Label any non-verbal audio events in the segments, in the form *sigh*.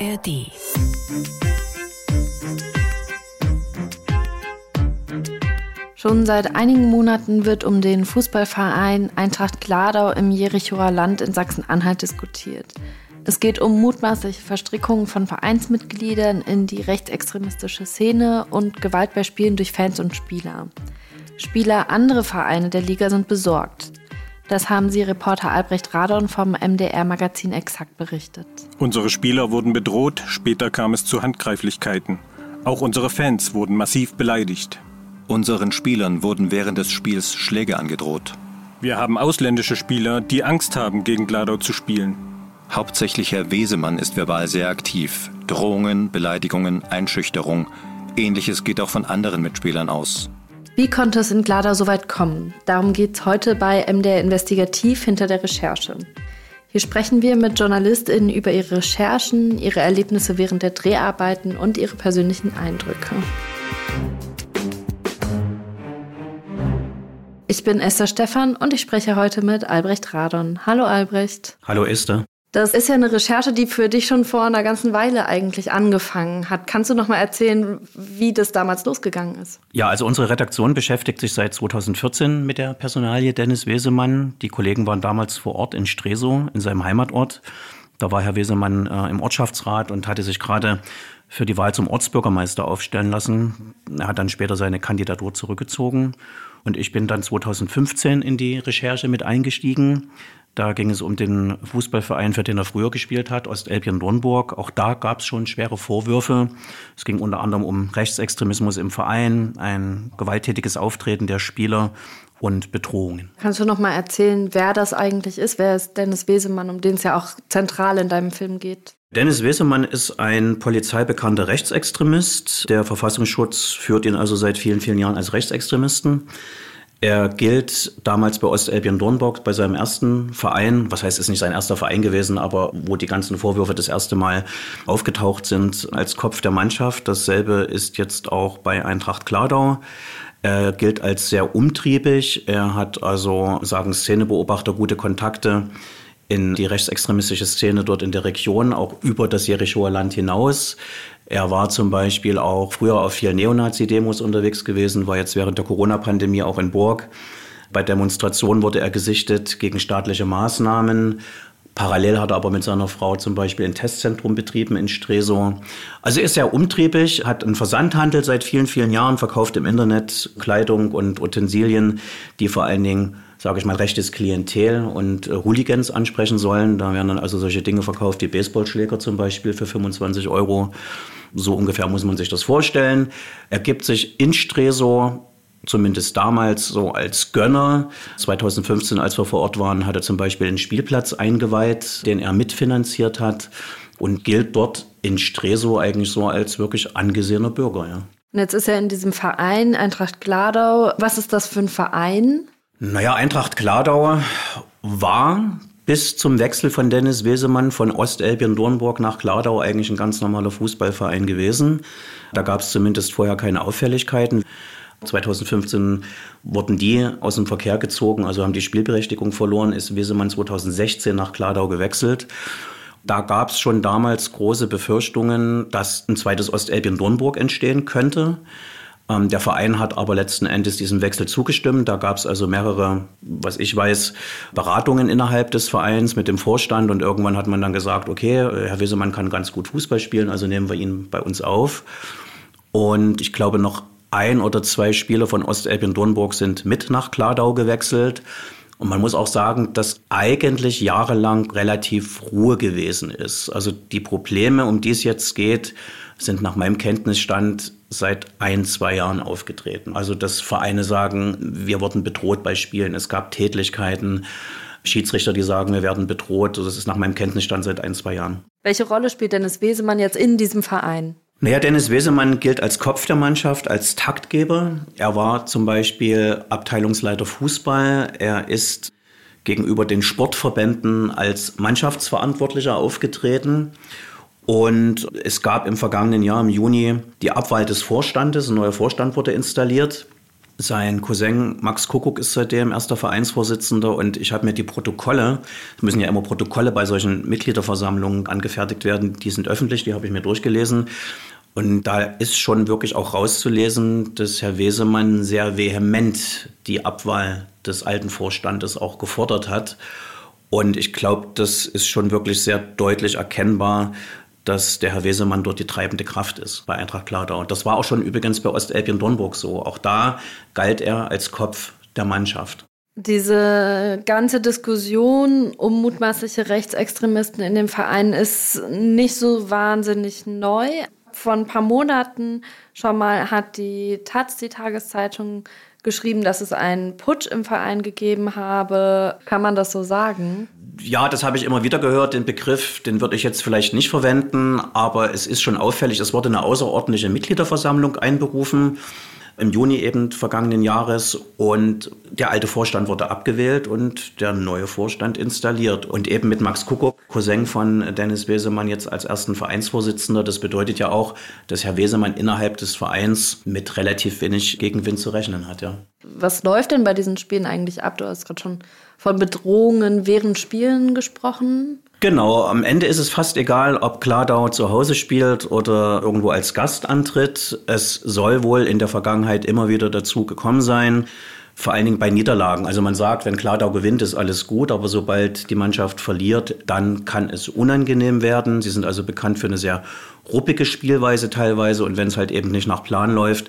ARD. Schon seit einigen Monaten wird um den Fußballverein Eintracht Gladau im Jerichoer Land in Sachsen-Anhalt diskutiert. Es geht um mutmaßliche Verstrickungen von Vereinsmitgliedern in die rechtsextremistische Szene und Gewalt bei Spielen durch Fans und Spieler. Spieler anderer Vereine der Liga sind besorgt. Das haben sie Reporter Albrecht Radon vom MDR-Magazin Exakt berichtet. Unsere Spieler wurden bedroht, später kam es zu Handgreiflichkeiten. Auch unsere Fans wurden massiv beleidigt. Unseren Spielern wurden während des Spiels Schläge angedroht. Wir haben ausländische Spieler, die Angst haben, gegen Gladau zu spielen. Hauptsächlich Herr Wesemann ist verbal sehr aktiv. Drohungen, Beleidigungen, Einschüchterung. Ähnliches geht auch von anderen Mitspielern aus. Wie konnte es in Gladau so weit kommen? Darum geht es heute bei MDR Investigativ hinter der Recherche. Hier sprechen wir mit JournalistInnen über ihre Recherchen, ihre Erlebnisse während der Dreharbeiten und ihre persönlichen Eindrücke. Ich bin Esther Stephan und ich spreche heute mit Albrecht Radon. Hallo Albrecht. Hallo Esther. Das ist ja eine Recherche, die für dich schon vor einer ganzen Weile eigentlich angefangen hat. Kannst du noch mal erzählen, wie das damals losgegangen ist? Ja, also unsere Redaktion beschäftigt sich seit 2014 mit der Personalie Dennis Wesemann. Die Kollegen waren damals vor Ort in Stresow, in seinem Heimatort. Da war Herr Wesemann äh, im Ortschaftsrat und hatte sich gerade für die Wahl zum Ortsbürgermeister aufstellen lassen. Er hat dann später seine Kandidatur zurückgezogen. Und ich bin dann 2015 in die Recherche mit eingestiegen. Da ging es um den Fußballverein, für den er früher gespielt hat, Ostelbien-Dornburg. Auch da gab es schon schwere Vorwürfe. Es ging unter anderem um Rechtsextremismus im Verein, ein gewalttätiges Auftreten der Spieler und Bedrohungen. Kannst du noch mal erzählen, wer das eigentlich ist? Wer ist Dennis Wesemann, um den es ja auch zentral in deinem Film geht? Dennis Wesemann ist ein polizeibekannter Rechtsextremist. Der Verfassungsschutz führt ihn also seit vielen, vielen Jahren als Rechtsextremisten. Er gilt damals bei Ostelbien Dornburg, bei seinem ersten Verein, was heißt, ist nicht sein erster Verein gewesen, aber wo die ganzen Vorwürfe das erste Mal aufgetaucht sind, als Kopf der Mannschaft. Dasselbe ist jetzt auch bei Eintracht Kladau. Er gilt als sehr umtriebig. Er hat also, sagen Szenebeobachter, gute Kontakte in die rechtsextremistische Szene dort in der Region, auch über das Jerichoer Land hinaus. Er war zum Beispiel auch früher auf vielen Neonazi-Demos unterwegs gewesen, war jetzt während der Corona-Pandemie auch in Burg. Bei Demonstrationen wurde er gesichtet gegen staatliche Maßnahmen. Parallel hat er aber mit seiner Frau zum Beispiel ein Testzentrum betrieben in Stresow. Also er ist sehr umtriebig, hat einen Versandhandel seit vielen, vielen Jahren, verkauft im Internet Kleidung und Utensilien, die vor allen Dingen sage ich mal, rechtes Klientel und äh, Hooligans ansprechen sollen. Da werden dann also solche Dinge verkauft wie Baseballschläger zum Beispiel für 25 Euro. So ungefähr muss man sich das vorstellen. Er gibt sich in Stresow zumindest damals so als Gönner. 2015, als wir vor Ort waren, hat er zum Beispiel einen Spielplatz eingeweiht, den er mitfinanziert hat und gilt dort in Stresow eigentlich so als wirklich angesehener Bürger. Ja. Und jetzt ist er in diesem Verein Eintracht Gladau. Was ist das für ein Verein? Naja, Eintracht Gladau war bis zum Wechsel von Dennis Wesemann von Ostelbien-Dornburg nach Gladau eigentlich ein ganz normaler Fußballverein gewesen. Da gab es zumindest vorher keine Auffälligkeiten. 2015 wurden die aus dem Verkehr gezogen, also haben die Spielberechtigung verloren, ist Wesemann 2016 nach Gladau gewechselt. Da gab es schon damals große Befürchtungen, dass ein zweites Ostelbien-Dornburg entstehen könnte. Ähm, der Verein hat aber letzten Endes diesem Wechsel zugestimmt. Da gab es also mehrere, was ich weiß, Beratungen innerhalb des Vereins mit dem Vorstand und irgendwann hat man dann gesagt, okay, Herr Wesemann kann ganz gut Fußball spielen, also nehmen wir ihn bei uns auf. Und ich glaube, noch ein oder zwei Spieler von Ostelbien-Dornburg sind mit nach Kladau gewechselt. Und man muss auch sagen, dass eigentlich jahrelang relativ Ruhe gewesen ist. Also die Probleme, um die es jetzt geht, sind nach meinem Kenntnisstand seit ein, zwei Jahren aufgetreten. Also dass Vereine sagen, wir wurden bedroht bei Spielen, es gab Tätlichkeiten. Schiedsrichter, die sagen, wir werden bedroht. Das ist nach meinem Kenntnisstand seit ein, zwei Jahren. Welche Rolle spielt Dennis Wesemann jetzt in diesem Verein? Naja, Dennis Wesemann gilt als Kopf der Mannschaft, als Taktgeber. Er war zum Beispiel Abteilungsleiter Fußball. Er ist gegenüber den Sportverbänden als Mannschaftsverantwortlicher aufgetreten. Und es gab im vergangenen Jahr, im Juni, die Abwahl des Vorstandes. Ein neuer Vorstand wurde installiert. Sein Cousin Max Kuckuck ist seitdem erster Vereinsvorsitzender und ich habe mir die Protokolle, es müssen ja immer Protokolle bei solchen Mitgliederversammlungen angefertigt werden, die sind öffentlich, die habe ich mir durchgelesen. Und da ist schon wirklich auch rauszulesen, dass Herr Wesemann sehr vehement die Abwahl des alten Vorstandes auch gefordert hat. Und ich glaube, das ist schon wirklich sehr deutlich erkennbar, dass der Herr Wesemann dort die treibende Kraft ist bei Eintracht Kladau. Und das war auch schon übrigens bei Ostelbien Dornburg so. Auch da galt er als Kopf der Mannschaft. Diese ganze Diskussion um mutmaßliche Rechtsextremisten in dem Verein ist nicht so wahnsinnig neu. Vor ein paar Monaten schon mal hat die Taz, die Tageszeitung, geschrieben, dass es einen Putsch im Verein gegeben habe. Kann man das so sagen? Ja, das habe ich immer wieder gehört, den Begriff, den würde ich jetzt vielleicht nicht verwenden, aber es ist schon auffällig, es wurde eine außerordentliche Mitgliederversammlung einberufen im Juni eben vergangenen Jahres und der alte Vorstand wurde abgewählt und der neue Vorstand installiert und eben mit Max Kuckuck, Cousin von Dennis Wesemann jetzt als ersten Vereinsvorsitzender. Das bedeutet ja auch, dass Herr Wesemann innerhalb des Vereins mit relativ wenig Gegenwind zu rechnen hat, ja. Was läuft denn bei diesen Spielen eigentlich ab? Du hast gerade schon von Bedrohungen während Spielen gesprochen. Genau, am Ende ist es fast egal, ob Kladau zu Hause spielt oder irgendwo als Gast antritt. Es soll wohl in der Vergangenheit immer wieder dazu gekommen sein, vor allen Dingen bei Niederlagen. Also man sagt, wenn Kladau gewinnt, ist alles gut, aber sobald die Mannschaft verliert, dann kann es unangenehm werden. Sie sind also bekannt für eine sehr ruppige Spielweise teilweise und wenn es halt eben nicht nach Plan läuft,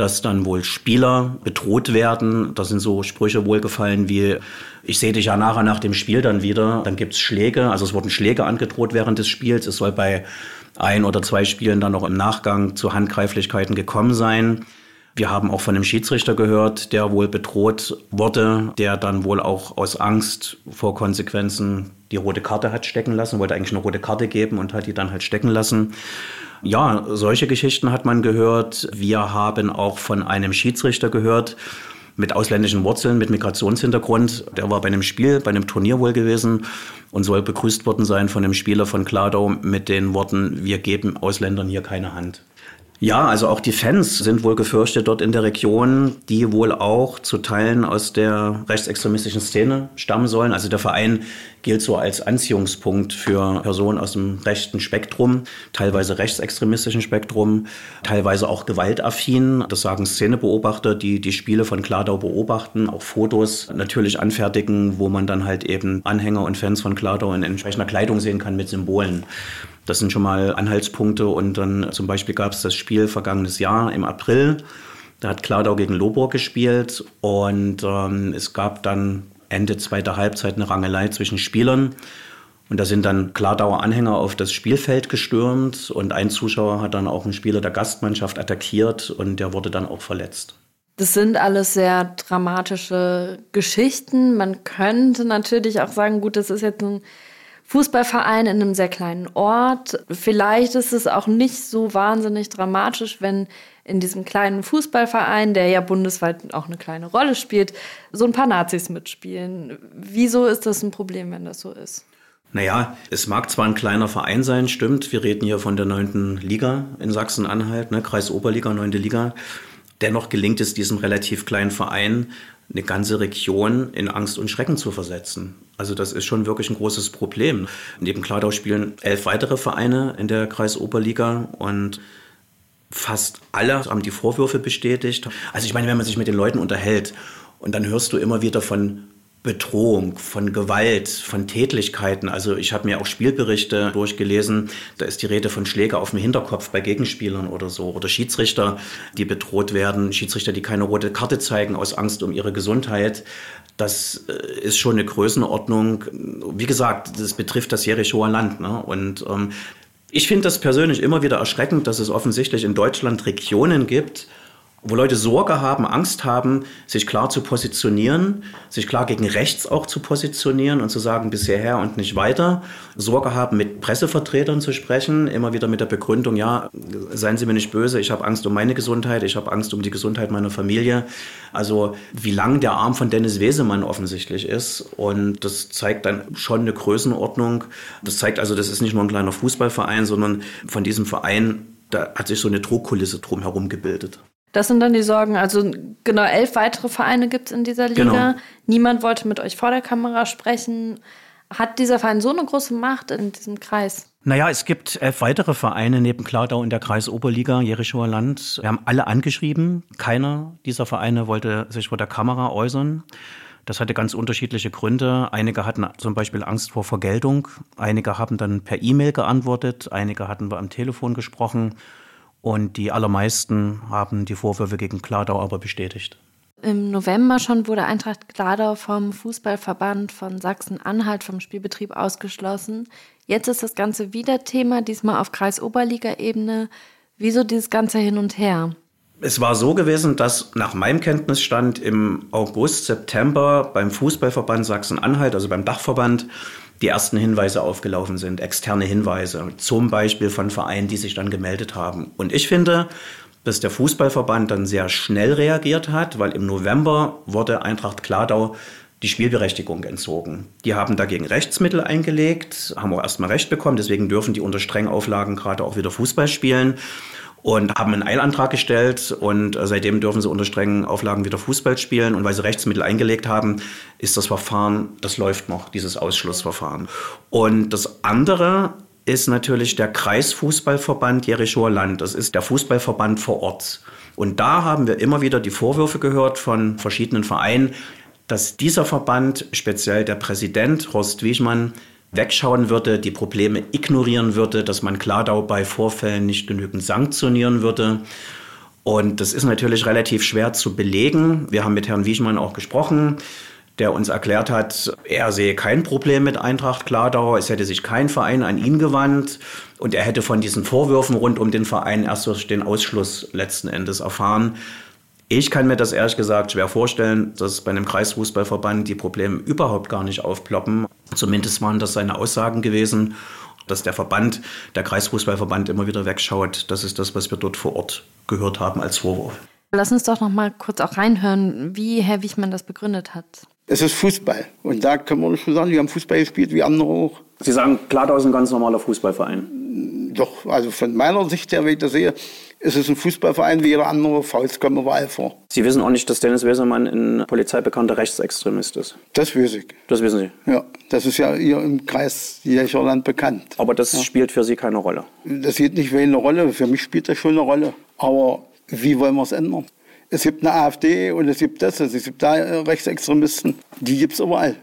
dass dann wohl Spieler bedroht werden. Da sind so Sprüche wohlgefallen wie, ich sehe dich ja nachher nach dem Spiel dann wieder. Dann gibt es Schläge, also es wurden Schläge angedroht während des Spiels. Es soll bei ein oder zwei Spielen dann noch im Nachgang zu Handgreiflichkeiten gekommen sein. Wir haben auch von einem Schiedsrichter gehört, der wohl bedroht wurde, der dann wohl auch aus Angst vor Konsequenzen die rote Karte hat stecken lassen, wollte eigentlich eine rote Karte geben und hat die dann halt stecken lassen. Ja, solche Geschichten hat man gehört. Wir haben auch von einem Schiedsrichter gehört, mit ausländischen Wurzeln, mit Migrationshintergrund. Der war bei einem Spiel, bei einem Turnier wohl gewesen und soll begrüßt worden sein von einem Spieler von Kladau mit den Worten, wir geben Ausländern hier keine Hand. Ja, also auch die Fans sind wohl gefürchtet dort in der Region, die wohl auch zu Teilen aus der rechtsextremistischen Szene stammen sollen. Also der Verein gilt so als Anziehungspunkt für Personen aus dem rechten Spektrum, teilweise rechtsextremistischen Spektrum, teilweise auch gewaltaffin. Das sagen Szenebeobachter, die die Spiele von Kladau beobachten, auch Fotos natürlich anfertigen, wo man dann halt eben Anhänger und Fans von Kladau in entsprechender Kleidung sehen kann mit Symbolen. Das sind schon mal Anhaltspunkte. Und dann zum Beispiel gab es das Spiel vergangenes Jahr im April. Da hat Kladau gegen Loborg gespielt und ähm, es gab dann Ende zweiter Halbzeit eine Rangelei zwischen Spielern. Und da sind dann Kladauer Anhänger auf das Spielfeld gestürmt und ein Zuschauer hat dann auch einen Spieler der Gastmannschaft attackiert und der wurde dann auch verletzt. Das sind alles sehr dramatische Geschichten. Man könnte natürlich auch sagen, gut, das ist jetzt ein Fußballverein in einem sehr kleinen Ort. Vielleicht ist es auch nicht so wahnsinnig dramatisch, wenn in diesem kleinen Fußballverein, der ja bundesweit auch eine kleine Rolle spielt, so ein paar Nazis mitspielen. Wieso ist das ein Problem, wenn das so ist? Naja, es mag zwar ein kleiner Verein sein, stimmt. Wir reden hier von der neunten Liga in Sachsen-Anhalt, ne, Kreis Oberliga, neunte Liga. Dennoch gelingt es diesem relativ kleinen Verein, eine ganze Region in Angst und Schrecken zu versetzen. Also das ist schon wirklich ein großes Problem. Neben Kladau spielen elf weitere Vereine in der Kreisoberliga und fast alle haben die Vorwürfe bestätigt. Also ich meine, wenn man sich mit den Leuten unterhält und dann hörst du immer wieder von Bedrohung, von Gewalt, von Tätlichkeiten. Also ich habe mir auch Spielberichte durchgelesen, da ist die Rede von Schläge auf dem Hinterkopf bei Gegenspielern oder so. Oder Schiedsrichter, die bedroht werden, Schiedsrichter, die keine rote Karte zeigen aus Angst um ihre Gesundheit. Das äh, ist schon eine Größenordnung. Wie gesagt, das betrifft das Jerichoer Land. Ne? Und ähm, ich finde das persönlich immer wieder erschreckend, dass es offensichtlich in Deutschland Regionen gibt, wo Leute Sorge haben, Angst haben, sich klar zu positionieren, sich klar gegen rechts auch zu positionieren und zu sagen, bisher her und nicht weiter. Sorge haben, mit Pressevertretern zu sprechen, immer wieder mit der Begründung, ja, seien Sie mir nicht böse, ich habe Angst um meine Gesundheit, ich habe Angst um die Gesundheit meiner Familie. Also wie lang der Arm von Dennis Wesemann offensichtlich ist. Und das zeigt dann schon eine Größenordnung. Das zeigt also, das ist nicht nur ein kleiner Fußballverein, sondern von diesem Verein, da hat sich so eine Drohkulisse drumherum gebildet. Das sind dann die Sorgen. Also genau elf weitere Vereine gibt es in dieser Liga. Genau. Niemand wollte mit euch vor der Kamera sprechen. Hat dieser Verein so eine große Macht in diesem Kreis? Naja, es gibt elf weitere Vereine neben Kladau in der Kreisoberliga Jerichower Land. Wir haben alle angeschrieben. Keiner dieser Vereine wollte sich vor der Kamera äußern. Das hatte ganz unterschiedliche Gründe. Einige hatten zum Beispiel Angst vor Vergeltung. Einige haben dann per E-Mail geantwortet. Einige hatten wir am Telefon gesprochen. Und die allermeisten haben die Vorwürfe gegen Kladau aber bestätigt. Im November schon wurde Eintracht Gladau vom Fußballverband von Sachsen-Anhalt vom Spielbetrieb ausgeschlossen. Jetzt ist das Ganze wieder Thema, diesmal auf Kreisoberliga-Ebene. Wieso dieses Ganze hin und her? Es war so gewesen, dass nach meinem Kenntnisstand im August, September beim Fußballverband Sachsen-Anhalt, also beim Dachverband, die ersten Hinweise aufgelaufen sind, externe Hinweise, zum Beispiel von Vereinen, die sich dann gemeldet haben. Und ich finde, dass der Fußballverband dann sehr schnell reagiert hat, weil im November wurde Eintracht Kladau die Spielberechtigung entzogen. Die haben dagegen Rechtsmittel eingelegt, haben auch erstmal Recht bekommen, deswegen dürfen die unter strengen Auflagen gerade auch wieder Fußball spielen und haben einen Eilantrag gestellt und seitdem dürfen sie unter strengen Auflagen wieder Fußball spielen und weil sie Rechtsmittel eingelegt haben, ist das Verfahren, das läuft noch, dieses Ausschlussverfahren. Und das andere ist natürlich der Kreisfußballverband Jerichower Land. Das ist der Fußballverband vor Ort. Und da haben wir immer wieder die Vorwürfe gehört von verschiedenen Vereinen, dass dieser Verband, speziell der Präsident Horst Wiechmann, wegschauen würde, die Probleme ignorieren würde, dass man Kladau bei Vorfällen nicht genügend sanktionieren würde. Und das ist natürlich relativ schwer zu belegen. Wir haben mit Herrn Wiechmann auch gesprochen der uns erklärt hat, er sehe kein Problem mit Eintracht Kladau, es hätte sich kein Verein an ihn gewandt und er hätte von diesen Vorwürfen rund um den Verein erst durch den Ausschluss letzten Endes erfahren. Ich kann mir das ehrlich gesagt schwer vorstellen, dass bei einem Kreisfußballverband die Probleme überhaupt gar nicht aufploppen. Zumindest waren das seine Aussagen gewesen, dass der Verband, der Kreisfußballverband immer wieder wegschaut. Das ist das, was wir dort vor Ort gehört haben als Vorwurf. Lass uns doch noch mal kurz auch reinhören, wie Herr Wichmann das begründet hat. Es ist Fußball. Und da können wir schon sagen, wir haben Fußball gespielt wie andere auch. Sie sagen, Gladau ist ein ganz normaler Fußballverein. Doch, also von meiner Sicht her, wenn ich das sehe, ist es ein Fußballverein wie jeder andere. Fouls kommen überall vor. Sie wissen auch nicht, dass Dennis Wesermann ein polizeibekannter Rechtsextremist ist? Das weiß ich. Das wissen Sie? Ja, das ist ja hier im Kreis Jächerland bekannt. Aber das ja. spielt für Sie keine Rolle? Das spielt nicht wie eine Rolle. Für mich spielt das schon eine Rolle. Aber wie wollen wir es ändern? Es gibt eine AfD und es gibt das, es gibt da Rechtsextremisten. Die gibt es überall.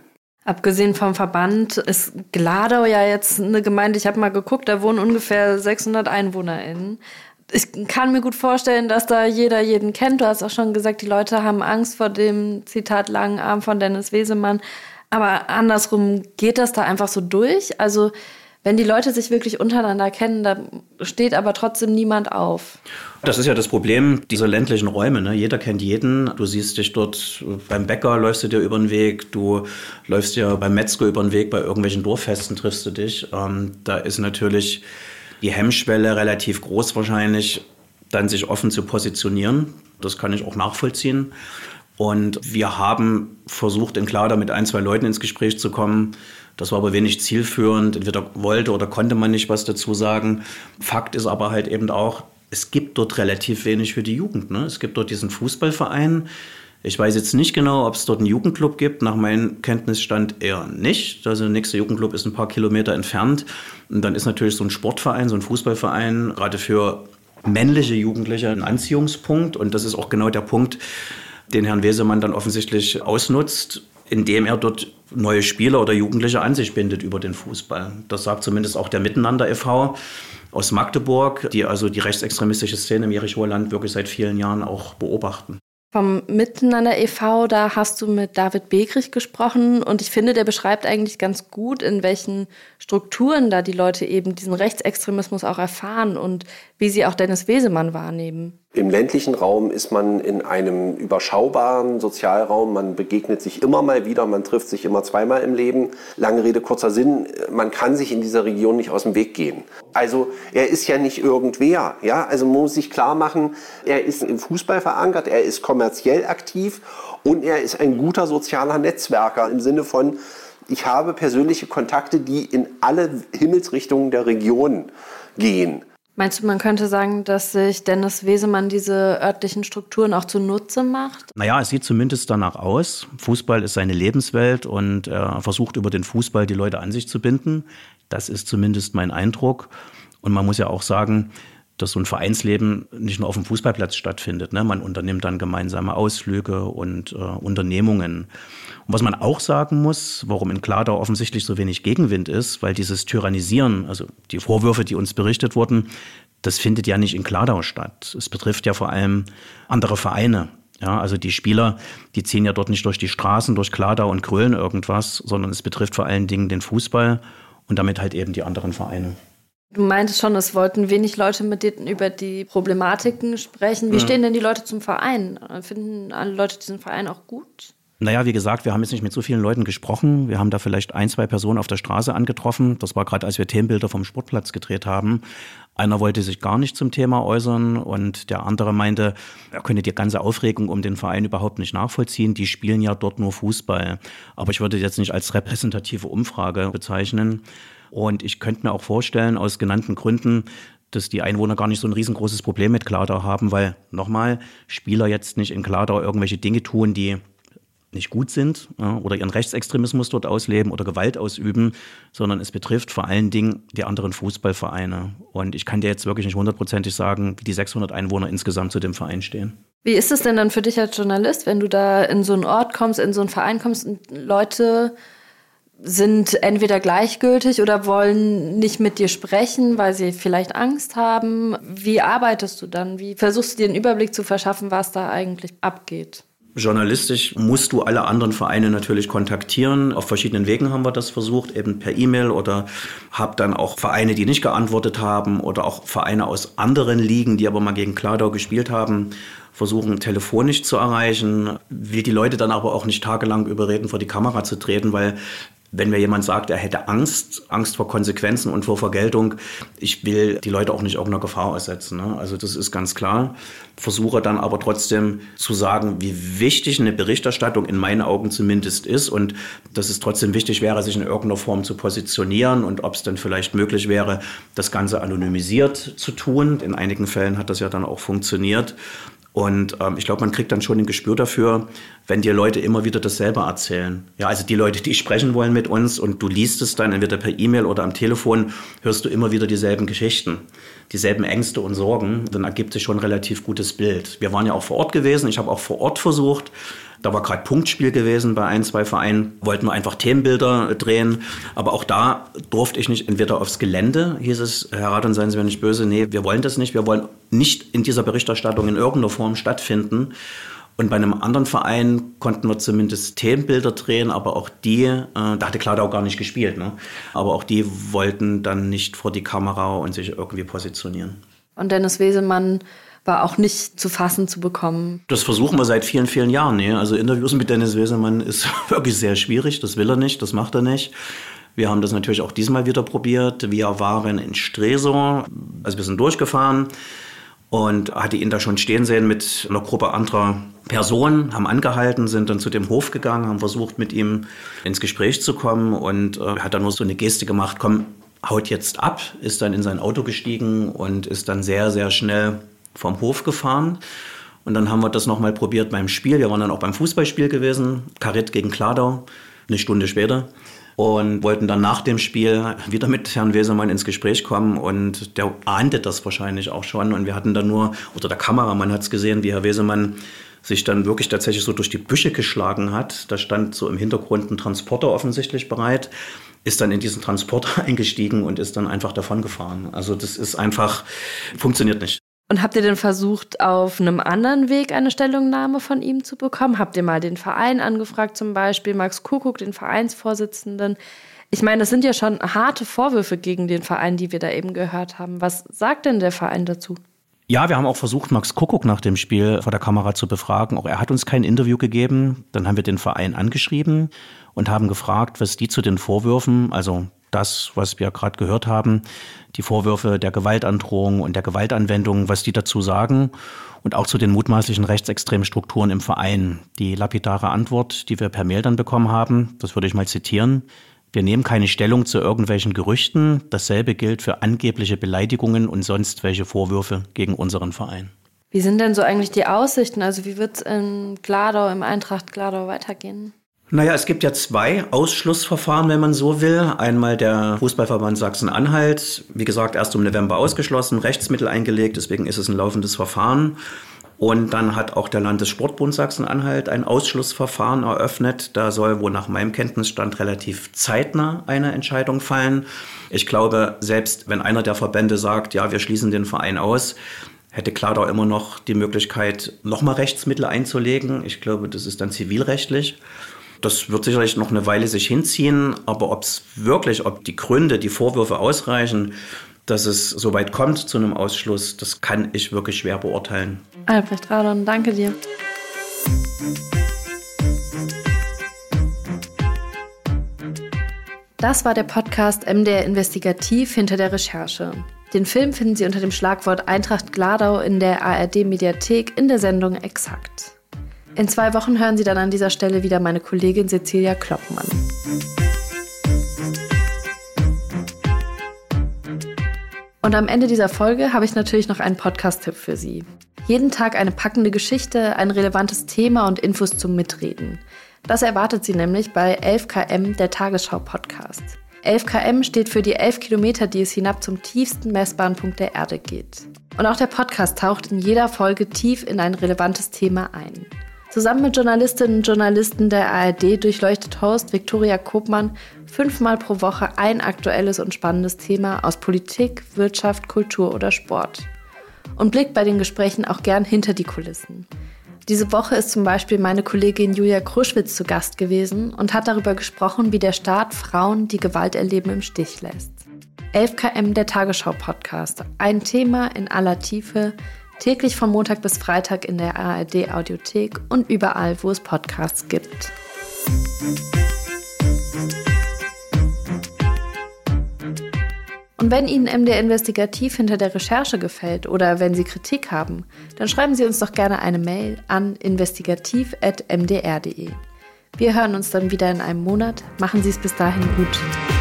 Abgesehen vom Verband ist Gladau ja jetzt eine Gemeinde, ich habe mal geguckt, da wohnen ungefähr 600 EinwohnerInnen. Ich kann mir gut vorstellen, dass da jeder jeden kennt. Du hast auch schon gesagt, die Leute haben Angst vor dem Zitat langen Arm von Dennis Wesemann. Aber andersrum geht das da einfach so durch. Also wenn die Leute sich wirklich untereinander kennen, da steht aber trotzdem niemand auf. Das ist ja das Problem dieser ländlichen Räume. Ne? Jeder kennt jeden. Du siehst dich dort beim Bäcker, läufst du dir über den Weg, du läufst dir beim Metzger über den Weg, bei irgendwelchen Dorffesten triffst du dich. Ähm, da ist natürlich die Hemmschwelle relativ groß wahrscheinlich, dann sich offen zu positionieren. Das kann ich auch nachvollziehen. Und wir haben versucht, in Klar mit ein, zwei Leuten ins Gespräch zu kommen, das war aber wenig zielführend. Entweder wollte oder konnte man nicht was dazu sagen. Fakt ist aber halt eben auch, es gibt dort relativ wenig für die Jugend. Ne? Es gibt dort diesen Fußballverein. Ich weiß jetzt nicht genau, ob es dort einen Jugendclub gibt. Nach meinem Kenntnisstand eher nicht. Also der nächste Jugendclub ist ein paar Kilometer entfernt. Und dann ist natürlich so ein Sportverein, so ein Fußballverein, gerade für männliche Jugendliche ein Anziehungspunkt. Und das ist auch genau der Punkt, den Herrn Wesemann dann offensichtlich ausnutzt indem er dort neue Spieler oder Jugendliche an sich bindet über den Fußball. Das sagt zumindest auch der Miteinander e.V. aus Magdeburg, die also die rechtsextremistische Szene im Jerichoer Land wirklich seit vielen Jahren auch beobachten. Vom Miteinander e.V., da hast du mit David Begrich gesprochen und ich finde, der beschreibt eigentlich ganz gut, in welchen Strukturen da die Leute eben diesen Rechtsextremismus auch erfahren und wie sie auch Dennis Wesemann wahrnehmen. Im ländlichen Raum ist man in einem überschaubaren Sozialraum. Man begegnet sich immer mal wieder, man trifft sich immer zweimal im Leben. Lange Rede, kurzer Sinn, man kann sich in dieser Region nicht aus dem Weg gehen. Also er ist ja nicht irgendwer. Ja? Also man muss sich klar machen, er ist im Fußball verankert, er ist kommerziell aktiv und er ist ein guter sozialer Netzwerker im Sinne von, ich habe persönliche Kontakte, die in alle Himmelsrichtungen der Region gehen. Meinst du, man könnte sagen, dass sich Dennis Wesemann diese örtlichen Strukturen auch zunutze macht? Naja, es sieht zumindest danach aus. Fußball ist seine Lebenswelt und er versucht über den Fußball die Leute an sich zu binden. Das ist zumindest mein Eindruck. Und man muss ja auch sagen, dass so ein Vereinsleben nicht nur auf dem Fußballplatz stattfindet. Ne? Man unternimmt dann gemeinsame Ausflüge und äh, Unternehmungen. Und was man auch sagen muss, warum in Kladau offensichtlich so wenig Gegenwind ist, weil dieses Tyrannisieren, also die Vorwürfe, die uns berichtet wurden, das findet ja nicht in Kladau statt. Es betrifft ja vor allem andere Vereine. Ja, also die Spieler, die ziehen ja dort nicht durch die Straßen, durch Kladau und grölen irgendwas, sondern es betrifft vor allen Dingen den Fußball und damit halt eben die anderen Vereine. Du meintest schon, es wollten wenig Leute mit dir über die Problematiken sprechen. Wie ja. stehen denn die Leute zum Verein? Finden alle Leute diesen Verein auch gut? Naja, wie gesagt, wir haben jetzt nicht mit so vielen Leuten gesprochen. Wir haben da vielleicht ein, zwei Personen auf der Straße angetroffen. Das war gerade, als wir Themenbilder vom Sportplatz gedreht haben. Einer wollte sich gar nicht zum Thema äußern und der andere meinte, er könne die ganze Aufregung um den Verein überhaupt nicht nachvollziehen. Die spielen ja dort nur Fußball. Aber ich würde jetzt nicht als repräsentative Umfrage bezeichnen. Und ich könnte mir auch vorstellen, aus genannten Gründen, dass die Einwohner gar nicht so ein riesengroßes Problem mit Kladau haben, weil nochmal Spieler jetzt nicht in Kladau irgendwelche Dinge tun, die nicht gut sind oder ihren Rechtsextremismus dort ausleben oder Gewalt ausüben, sondern es betrifft vor allen Dingen die anderen Fußballvereine. Und ich kann dir jetzt wirklich nicht hundertprozentig sagen, wie die 600 Einwohner insgesamt zu dem Verein stehen. Wie ist es denn dann für dich als Journalist, wenn du da in so einen Ort kommst, in so einen Verein kommst und Leute sind entweder gleichgültig oder wollen nicht mit dir sprechen, weil sie vielleicht Angst haben. Wie arbeitest du dann? Wie versuchst du dir einen Überblick zu verschaffen, was da eigentlich abgeht? Journalistisch musst du alle anderen Vereine natürlich kontaktieren. Auf verschiedenen Wegen haben wir das versucht, eben per E-Mail oder habe dann auch Vereine, die nicht geantwortet haben oder auch Vereine aus anderen Ligen, die aber mal gegen Kladau gespielt haben, versuchen telefonisch zu erreichen. Will die Leute dann aber auch nicht tagelang überreden, vor die Kamera zu treten, weil wenn mir jemand sagt, er hätte Angst, Angst vor Konsequenzen und vor Vergeltung, ich will die Leute auch nicht irgendeiner Gefahr aussetzen. Ne? Also das ist ganz klar. Versuche dann aber trotzdem zu sagen, wie wichtig eine Berichterstattung in meinen Augen zumindest ist und dass es trotzdem wichtig wäre, sich in irgendeiner Form zu positionieren und ob es dann vielleicht möglich wäre, das Ganze anonymisiert zu tun. In einigen Fällen hat das ja dann auch funktioniert. Und ähm, ich glaube, man kriegt dann schon ein Gespür dafür, wenn dir Leute immer wieder dasselbe erzählen. Ja, also die Leute, die sprechen wollen mit uns und du liest es dann entweder per E-Mail oder am Telefon, hörst du immer wieder dieselben Geschichten, dieselben Ängste und Sorgen. Dann ergibt sich schon ein relativ gutes Bild. Wir waren ja auch vor Ort gewesen. Ich habe auch vor Ort versucht, da war gerade Punktspiel gewesen bei ein, zwei Vereinen, wollten wir einfach Themenbilder drehen. Aber auch da durfte ich nicht entweder aufs Gelände, hieß es, Herr Radon, seien Sie mir nicht böse, nee, wir wollen das nicht, wir wollen nicht in dieser Berichterstattung in irgendeiner Form stattfinden. Und bei einem anderen Verein konnten wir zumindest Themenbilder drehen, aber auch die, äh, da hatte Kladau gar nicht gespielt, ne? aber auch die wollten dann nicht vor die Kamera und sich irgendwie positionieren. Und Dennis Wesemann war auch nicht zu fassen zu bekommen. Das versuchen wir seit vielen, vielen Jahren. Ne? Also Interviews mit Dennis Wesemann *laughs* ist wirklich sehr schwierig. Das will er nicht, das macht er nicht. Wir haben das natürlich auch diesmal wieder probiert. Wir waren in Stresor, also wir sind durchgefahren und hatte ihn da schon stehen sehen mit einer Gruppe anderer Personen, haben angehalten, sind dann zu dem Hof gegangen, haben versucht mit ihm ins Gespräch zu kommen und äh, hat dann nur so eine Geste gemacht, komm, haut jetzt ab, ist dann in sein Auto gestiegen und ist dann sehr, sehr schnell vom Hof gefahren. Und dann haben wir das nochmal probiert beim Spiel. Wir waren dann auch beim Fußballspiel gewesen, Karit gegen Kladau, eine Stunde später. Und wollten dann nach dem Spiel wieder mit Herrn Wesermann ins Gespräch kommen. Und der ahnte das wahrscheinlich auch schon. Und wir hatten dann nur, oder der Kameramann hat es gesehen, wie Herr Wesermann sich dann wirklich tatsächlich so durch die Büsche geschlagen hat. Da stand so im Hintergrund ein Transporter offensichtlich bereit, ist dann in diesen Transporter *laughs* eingestiegen und ist dann einfach davon gefahren. Also das ist einfach, funktioniert nicht. Und habt ihr denn versucht, auf einem anderen Weg eine Stellungnahme von ihm zu bekommen? Habt ihr mal den Verein angefragt, zum Beispiel Max Kuckuck, den Vereinsvorsitzenden? Ich meine, das sind ja schon harte Vorwürfe gegen den Verein, die wir da eben gehört haben. Was sagt denn der Verein dazu? Ja, wir haben auch versucht, Max Kuckuck nach dem Spiel vor der Kamera zu befragen. Auch er hat uns kein Interview gegeben. Dann haben wir den Verein angeschrieben und haben gefragt, was die zu den Vorwürfen, also das, was wir gerade gehört haben, die Vorwürfe der Gewaltandrohung und der Gewaltanwendung, was die dazu sagen und auch zu den mutmaßlichen rechtsextremen Strukturen im Verein. Die lapidare Antwort, die wir per Mail dann bekommen haben, das würde ich mal zitieren. Wir nehmen keine Stellung zu irgendwelchen Gerüchten. Dasselbe gilt für angebliche Beleidigungen und sonst welche Vorwürfe gegen unseren Verein. Wie sind denn so eigentlich die Aussichten? Also wie wird es in Gladau, im Eintracht Gladau weitergehen? Naja, es gibt ja zwei Ausschlussverfahren, wenn man so will. Einmal der Fußballverband Sachsen-Anhalt, wie gesagt, erst im November ausgeschlossen, Rechtsmittel eingelegt, deswegen ist es ein laufendes Verfahren. Und dann hat auch der Landessportbund Sachsen-Anhalt ein Ausschlussverfahren eröffnet. Da soll wohl nach meinem Kenntnisstand relativ zeitnah eine Entscheidung fallen. Ich glaube, selbst wenn einer der Verbände sagt, ja, wir schließen den Verein aus, hätte Kladau immer noch die Möglichkeit, nochmal Rechtsmittel einzulegen. Ich glaube, das ist dann zivilrechtlich. Das wird sicherlich noch eine Weile sich hinziehen, aber ob es wirklich, ob die Gründe, die Vorwürfe ausreichen, dass es so weit kommt zu einem Ausschluss, das kann ich wirklich schwer beurteilen. Albrecht Radon, danke dir. Das war der Podcast MDR Investigativ hinter der Recherche. Den Film finden Sie unter dem Schlagwort Eintracht Gladau in der ARD Mediathek in der Sendung Exakt. In zwei Wochen hören Sie dann an dieser Stelle wieder meine Kollegin Cecilia Kloppmann. Und am Ende dieser Folge habe ich natürlich noch einen Podcast-Tipp für Sie. Jeden Tag eine packende Geschichte, ein relevantes Thema und Infos zum Mitreden. Das erwartet Sie nämlich bei 11KM, der Tagesschau-Podcast. 11KM steht für die 11 Kilometer, die es hinab zum tiefsten messbaren Punkt der Erde geht. Und auch der Podcast taucht in jeder Folge tief in ein relevantes Thema ein. Zusammen mit Journalistinnen und Journalisten der ARD durchleuchtet Host Viktoria Kopmann fünfmal pro Woche ein aktuelles und spannendes Thema aus Politik, Wirtschaft, Kultur oder Sport. Und blickt bei den Gesprächen auch gern hinter die Kulissen. Diese Woche ist zum Beispiel meine Kollegin Julia Kruschwitz zu Gast gewesen und hat darüber gesprochen, wie der Staat Frauen, die Gewalt erleben, im Stich lässt. 11KM der Tagesschau-Podcast. Ein Thema in aller Tiefe, Täglich von Montag bis Freitag in der ARD Audiothek und überall, wo es Podcasts gibt. Und wenn Ihnen MDR Investigativ hinter der Recherche gefällt oder wenn Sie Kritik haben, dann schreiben Sie uns doch gerne eine Mail an investigativ.mdr.de. Wir hören uns dann wieder in einem Monat. Machen Sie es bis dahin gut.